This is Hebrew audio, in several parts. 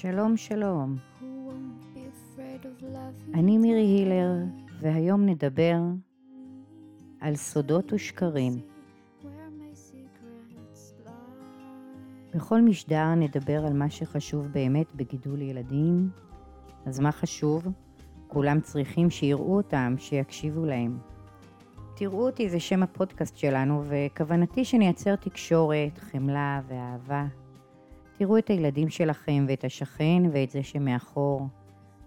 שלום שלום, אני מירי הילר והיום נדבר על סודות ושקרים. בכל משדר נדבר על מה שחשוב באמת בגידול ילדים, אז מה חשוב? כולם צריכים שיראו אותם, שיקשיבו להם. תראו אותי זה שם הפודקאסט שלנו וכוונתי שנייצר תקשורת, חמלה ואהבה. תראו את הילדים שלכם ואת השכן ואת זה שמאחור.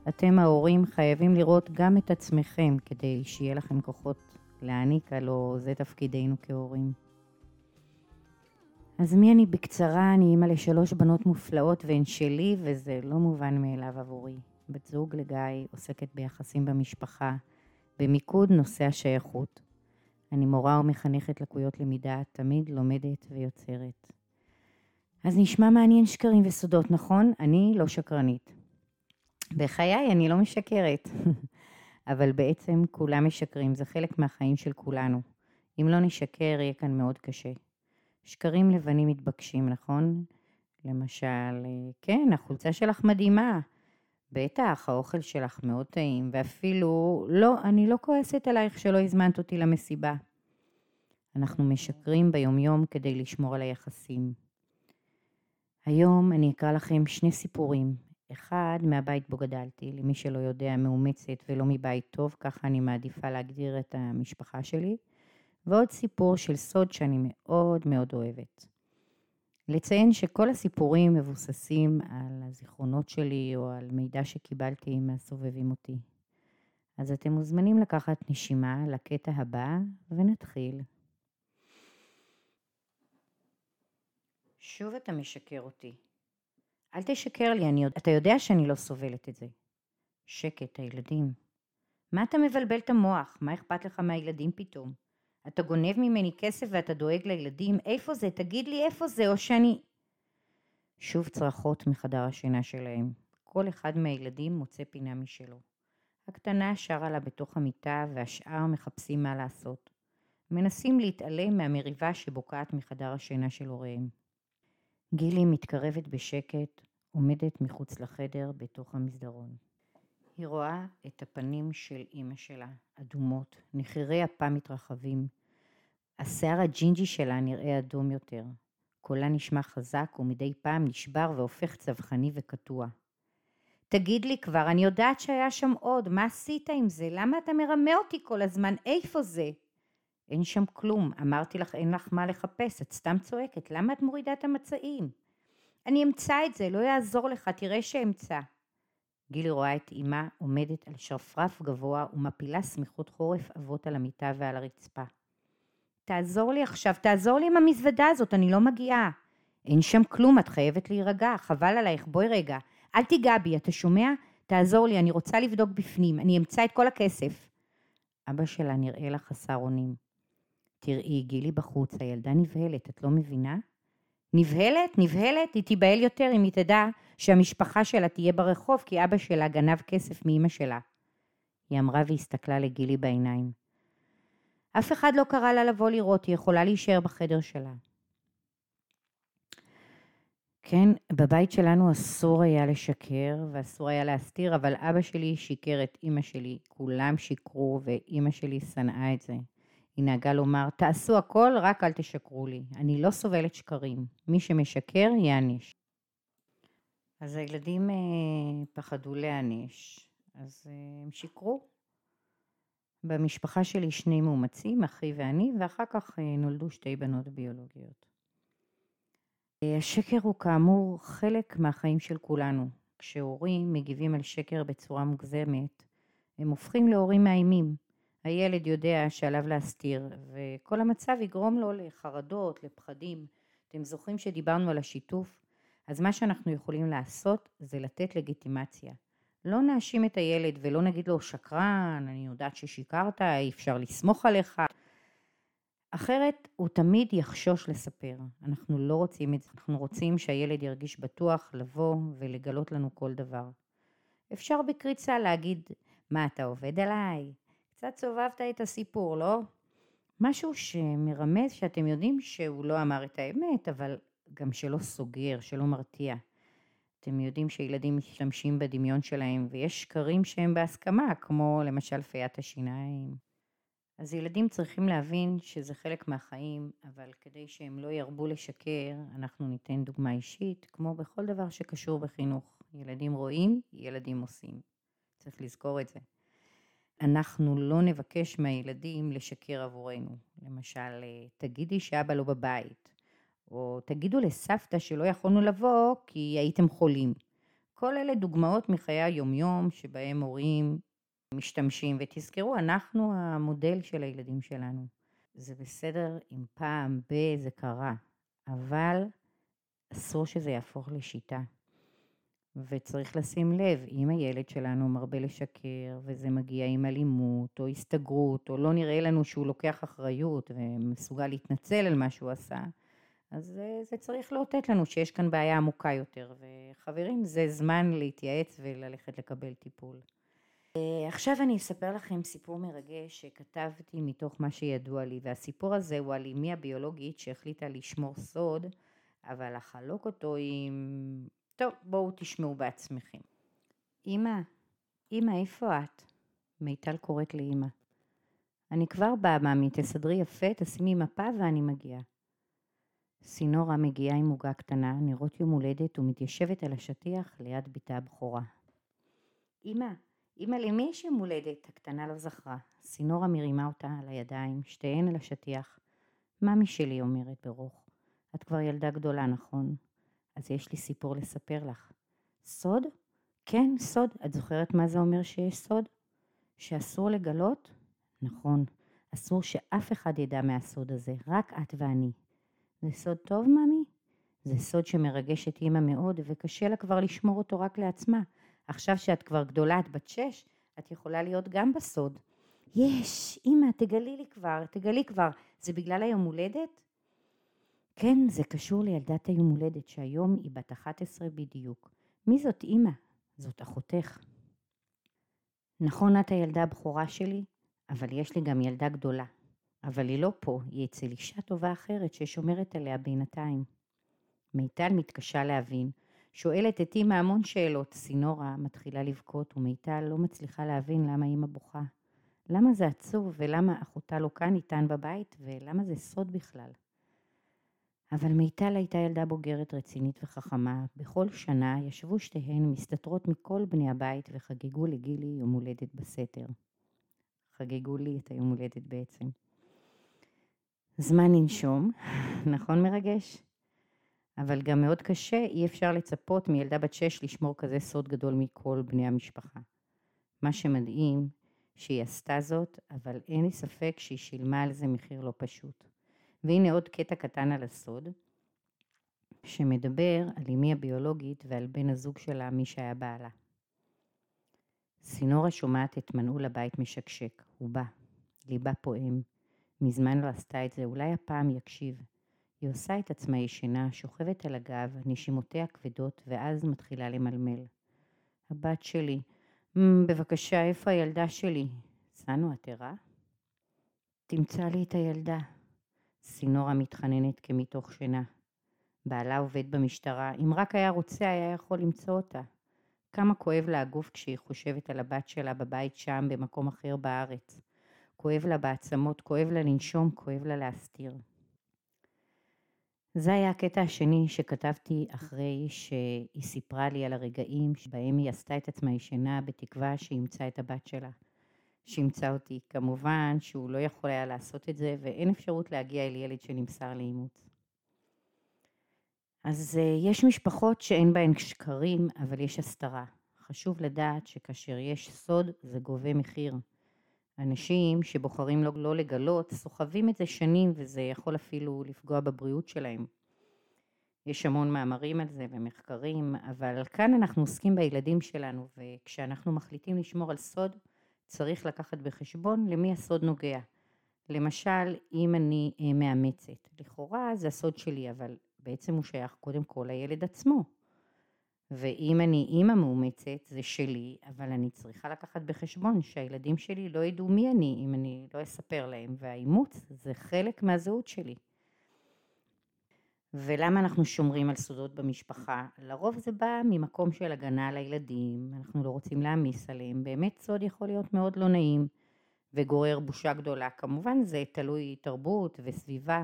אתם ההורים חייבים לראות גם את עצמכם כדי שיהיה לכם כוחות להעניק, הלא זה תפקידנו כהורים. אז מי אני בקצרה? אני אימא לשלוש בנות מופלאות והן שלי וזה לא מובן מאליו עבורי. בת זוג לגיא עוסקת ביחסים במשפחה, במיקוד נושא השייכות. אני מורה ומחנכת לקויות למידה, תמיד לומדת ויוצרת. אז נשמע מעניין שקרים וסודות, נכון? אני לא שקרנית. בחיי אני לא משקרת, אבל בעצם כולם משקרים, זה חלק מהחיים של כולנו. אם לא נשקר יהיה כאן מאוד קשה. שקרים לבנים מתבקשים, נכון? למשל, כן, החולצה שלך מדהימה. בטח, האוכל שלך מאוד טעים, ואפילו, לא, אני לא כועסת עלייך שלא הזמנת אותי למסיבה. אנחנו משקרים ביומיום כדי לשמור על היחסים. היום אני אקרא לכם שני סיפורים. אחד מהבית בו גדלתי, למי שלא יודע, מאומצת ולא מבית טוב, ככה אני מעדיפה להגדיר את המשפחה שלי. ועוד סיפור של סוד שאני מאוד מאוד אוהבת. לציין שכל הסיפורים מבוססים על הזיכרונות שלי או על מידע שקיבלתי מהסובבים אותי. אז אתם מוזמנים לקחת נשימה לקטע הבא ונתחיל. שוב אתה משקר אותי. אל תשקר לי, אני, אתה יודע שאני לא סובלת את זה. שקט, הילדים. מה אתה מבלבל את המוח? מה אכפת לך מהילדים פתאום? אתה גונב ממני כסף ואתה דואג לילדים? איפה זה? תגיד לי איפה זה, או שאני... שוב צרחות מחדר השינה שלהם. כל אחד מהילדים מוצא פינה משלו. הקטנה שרה לה בתוך המיטה והשאר מחפשים מה לעשות. מנסים להתעלם מהמריבה שבוקעת מחדר השינה של הוריהם. גילי מתקרבת בשקט, עומדת מחוץ לחדר בתוך המסדרון. היא רואה את הפנים של אימא שלה, אדומות, נחירי אפה מתרחבים. השיער הג'ינג'י שלה נראה אדום יותר. קולה נשמע חזק ומדי פעם נשבר והופך צווחני וקטוע. תגיד לי כבר, אני יודעת שהיה שם עוד, מה עשית עם זה? למה אתה מרמה אותי כל הזמן? איפה זה? אין שם כלום, אמרתי לך אין לך מה לחפש, את סתם צועקת, למה את מורידה את המצעים? אני אמצא את זה, לא יעזור לך, תראה שאמצא. גילי רואה את אמה עומדת על שרפרף גבוה ומפילה סמיכות חורף אבות על המיטה ועל הרצפה. תעזור לי עכשיו, תעזור לי עם המזוודה הזאת, אני לא מגיעה. אין שם כלום, את חייבת להירגע, חבל עלייך, בואי רגע. אל תיגע בי, אתה שומע? תעזור לי, אני רוצה לבדוק בפנים, אני אמצא את כל הכסף. אבא שלה נראה לה חסר אונים. תראי, גילי בחוץ, הילדה נבהלת, את לא מבינה? נבהלת? נבהלת? היא תיבהל יותר אם היא תדע שהמשפחה שלה תהיה ברחוב כי אבא שלה גנב כסף מאימא שלה. היא אמרה והסתכלה לגילי בעיניים. אף אחד לא קרא לה לבוא לראות, היא יכולה להישאר בחדר שלה. כן, בבית שלנו אסור היה לשקר ואסור היה להסתיר, אבל אבא שלי שיקר את אימא שלי, כולם שיקרו ואימא שלי שנאה את זה. היא נהגה לומר, תעשו הכל, רק אל תשקרו לי. אני לא סובלת שקרים. מי שמשקר, יעניש. אז הילדים אה, פחדו להעניש, אז אה, הם שיקרו. במשפחה שלי שני מאומצים, אחי ואני, ואחר כך אה, נולדו שתי בנות ביולוגיות. השקר הוא כאמור חלק מהחיים של כולנו. כשהורים מגיבים על שקר בצורה מוגזמת, הם הופכים להורים מאיימים. הילד יודע שעליו להסתיר, וכל המצב יגרום לו לחרדות, לפחדים. אתם זוכרים שדיברנו על השיתוף? אז מה שאנחנו יכולים לעשות זה לתת לגיטימציה. לא נאשים את הילד ולא נגיד לו שקרן, אני יודעת ששיקרת, אי אפשר לסמוך עליך. אחרת הוא תמיד יחשוש לספר. אנחנו לא רוצים את זה, אנחנו רוצים שהילד ירגיש בטוח לבוא ולגלות לנו כל דבר. אפשר בקריצה להגיד, מה אתה עובד עליי? קצת סובבת את הסיפור, לא? משהו שמרמז שאתם יודעים שהוא לא אמר את האמת, אבל גם שלא סוגר, שלא מרתיע. אתם יודעים שילדים משתמשים בדמיון שלהם ויש שקרים שהם בהסכמה, כמו למשל פיית השיניים. אז ילדים צריכים להבין שזה חלק מהחיים, אבל כדי שהם לא ירבו לשקר, אנחנו ניתן דוגמה אישית, כמו בכל דבר שקשור בחינוך. ילדים רואים, ילדים עושים. צריך לזכור את זה. אנחנו לא נבקש מהילדים לשקר עבורנו. למשל, תגידי שאבא לא בבית, או תגידו לסבתא שלא יכולנו לבוא כי הייתם חולים. כל אלה דוגמאות מחיי היומיום שבהם הורים משתמשים, ותזכרו, אנחנו המודל של הילדים שלנו. זה בסדר אם פעם ב- זה קרה, אבל אסור שזה יהפוך לשיטה. וצריך לשים לב, אם הילד שלנו מרבה לשקר וזה מגיע עם אלימות או הסתגרות או לא נראה לנו שהוא לוקח אחריות ומסוגל להתנצל על מה שהוא עשה, אז זה, זה צריך לאותת לנו שיש כאן בעיה עמוקה יותר. וחברים, זה זמן להתייעץ וללכת לקבל טיפול. אה, עכשיו אני אספר לכם סיפור מרגש שכתבתי מתוך מה שידוע לי, והסיפור הזה הוא על אמי הביולוגית שהחליטה לשמור סוד, אבל לחלוק אותו עם... טוב, בואו תשמעו בעצמכם. אמא, אמא, איפה את? מיטל קוראת לאמא. אני כבר באה, מאמי, תסדרי יפה, תשימי מפה ואני מגיעה. סינורה מגיעה עם עוגה קטנה, נרות יום הולדת ומתיישבת על השטיח ליד בתה הבכורה. אמא, אמא, למי יש יום הולדת? הקטנה לא זכרה. סינורה מרימה אותה על הידיים, שתיהן על השטיח. ממי שלי, אומרת ברוך. את כבר ילדה גדולה, נכון? אז יש לי סיפור לספר לך. סוד? כן, סוד. את זוכרת מה זה אומר שיש סוד? שאסור לגלות? נכון. אסור שאף אחד ידע מהסוד הזה, רק את ואני. זה סוד טוב, ממי? זה סוד שמרגש את אימא מאוד, וקשה לה כבר לשמור אותו רק לעצמה. עכשיו שאת כבר גדולה, את בת שש, את יכולה להיות גם בסוד. יש, אימא, תגלי לי כבר, תגלי כבר. זה בגלל היום הולדת? כן, זה קשור לילדת היום הולדת, שהיום היא בת 11 בדיוק. מי זאת אימא? זאת אחותך. נכון, את הילדה הבכורה שלי, אבל יש לי גם ילדה גדולה. אבל היא לא פה, היא אצל אישה טובה אחרת ששומרת עליה בינתיים. מיטל מתקשה להבין, שואלת את אימא המון שאלות, סינורה מתחילה לבכות ומיטל לא מצליחה להבין למה אימא בוכה. למה זה עצוב ולמה אחותה לא כאן איתן בבית ולמה זה סוד בכלל. אבל מיטל הייתה ילדה בוגרת רצינית וחכמה, בכל שנה ישבו שתיהן מסתתרות מכל בני הבית וחגגו לגילי יום הולדת בסתר. חגגו לי את היום הולדת בעצם. זמן לנשום, נכון מרגש? אבל גם מאוד קשה, אי אפשר לצפות מילדה בת שש לשמור כזה סוד גדול מכל בני המשפחה. מה שמדהים, שהיא עשתה זאת, אבל אין לי ספק שהיא שילמה על זה מחיר לא פשוט. והנה עוד קטע קטן על הסוד, שמדבר על אמי הביולוגית ועל בן הזוג שלה, מי שהיה בעלה. סינורה שומעת את מנעול הבית משקשק, הוא בא, ליבה פועם, מזמן לא עשתה את זה, אולי הפעם יקשיב. היא עושה את עצמה ישנה, שוכבת על הגב, נשימותיה כבדות, ואז מתחילה למלמל. הבת שלי, בבקשה, איפה הילדה שלי? סנו, את ערה? תמצא לי את הילדה. סינורה מתחננת כמתוך שינה. בעלה עובד במשטרה, אם רק היה רוצה היה יכול למצוא אותה. כמה כואב לה הגוף כשהיא חושבת על הבת שלה בבית שם, במקום אחר בארץ. כואב לה בעצמות, כואב לה לנשום, כואב לה להסתיר. זה היה הקטע השני שכתבתי אחרי שהיא סיפרה לי על הרגעים שבהם היא עשתה את עצמה ישנה בתקווה שימצא את הבת שלה. שימצא אותי. כמובן שהוא לא יכול היה לעשות את זה ואין אפשרות להגיע אל ילד שנמסר לאימוץ. אז אה, יש משפחות שאין בהן שקרים, אבל יש הסתרה. חשוב לדעת שכאשר יש סוד זה גובה מחיר. אנשים שבוחרים לא, לא לגלות סוחבים את זה שנים וזה יכול אפילו לפגוע בבריאות שלהם. יש המון מאמרים על זה ומחקרים, אבל כאן אנחנו עוסקים בילדים שלנו וכשאנחנו מחליטים לשמור על סוד צריך לקחת בחשבון למי הסוד נוגע. למשל, אם אני אה, מאמצת, לכאורה זה הסוד שלי, אבל בעצם הוא שייך קודם כל לילד עצמו. ואם אני אימא מאומצת זה שלי, אבל אני צריכה לקחת בחשבון שהילדים שלי לא ידעו מי אני אם אני לא אספר להם, והאימוץ זה חלק מהזהות שלי. ולמה אנחנו שומרים על סודות במשפחה? לרוב זה בא ממקום של הגנה על הילדים, אנחנו לא רוצים להעמיס עליהם, באמת סוד יכול להיות מאוד לא נעים וגורר בושה גדולה. כמובן זה תלוי תרבות וסביבה,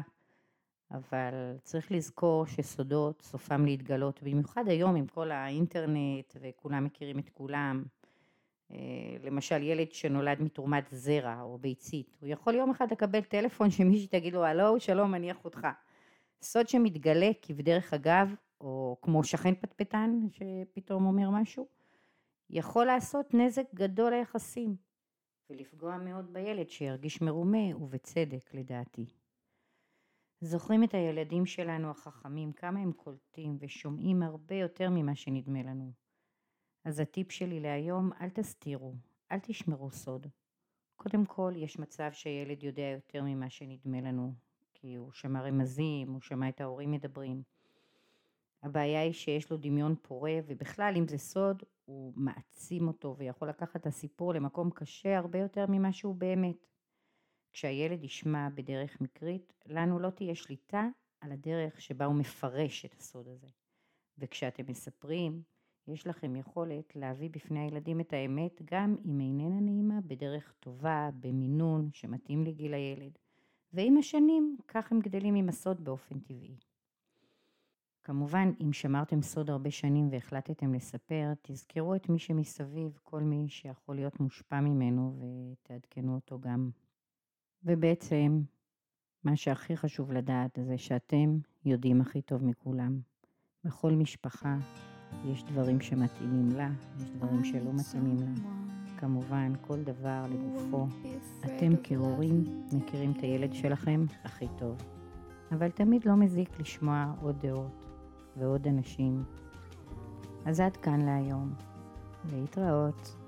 אבל צריך לזכור שסודות סופם להתגלות, במיוחד היום עם כל האינטרנט וכולם מכירים את כולם. אה, למשל ילד שנולד מתרומת זרע או ביצית, הוא יכול יום אחד לקבל טלפון שמישהי תגיד לו הלו שלום אני אחותך. סוד שמתגלה כבדרך אגב, או כמו שכן פטפטן שפתאום אומר משהו, יכול לעשות נזק גדול ליחסים ולפגוע מאוד בילד שירגיש מרומה ובצדק לדעתי. זוכרים את הילדים שלנו החכמים, כמה הם קולטים ושומעים הרבה יותר ממה שנדמה לנו. אז הטיפ שלי להיום, אל תסתירו, אל תשמרו סוד. קודם כל, יש מצב שהילד יודע יותר ממה שנדמה לנו, כי הוא שמע רמזים, הוא שמע את ההורים מדברים. הבעיה היא שיש לו דמיון פורה, ובכלל, אם זה סוד, הוא מעצים אותו ויכול לקחת את הסיפור למקום קשה הרבה יותר ממה שהוא באמת. כשהילד ישמע בדרך מקרית, לנו לא תהיה שליטה על הדרך שבה הוא מפרש את הסוד הזה. וכשאתם מספרים, יש לכם יכולת להביא בפני הילדים את האמת גם אם איננה נעימה בדרך טובה, במינון שמתאים לגיל הילד. ועם השנים, כך הם גדלים עם הסוד באופן טבעי. כמובן, אם שמרתם סוד הרבה שנים והחלטתם לספר, תזכרו את מי שמסביב, כל מי שיכול להיות מושפע ממנו ותעדכנו אותו גם. ובעצם, מה שהכי חשוב לדעת זה שאתם יודעים הכי טוב מכולם. בכל משפחה יש דברים שמתאימים לה, יש דברים שלא מתאימים לה. כמובן, כל דבר לגופו. אתם כהורים מכירים את הילד שלכם הכי טוב. אבל תמיד לא מזיק לשמוע עוד דעות ועוד אנשים. אז עד כאן להיום. להתראות.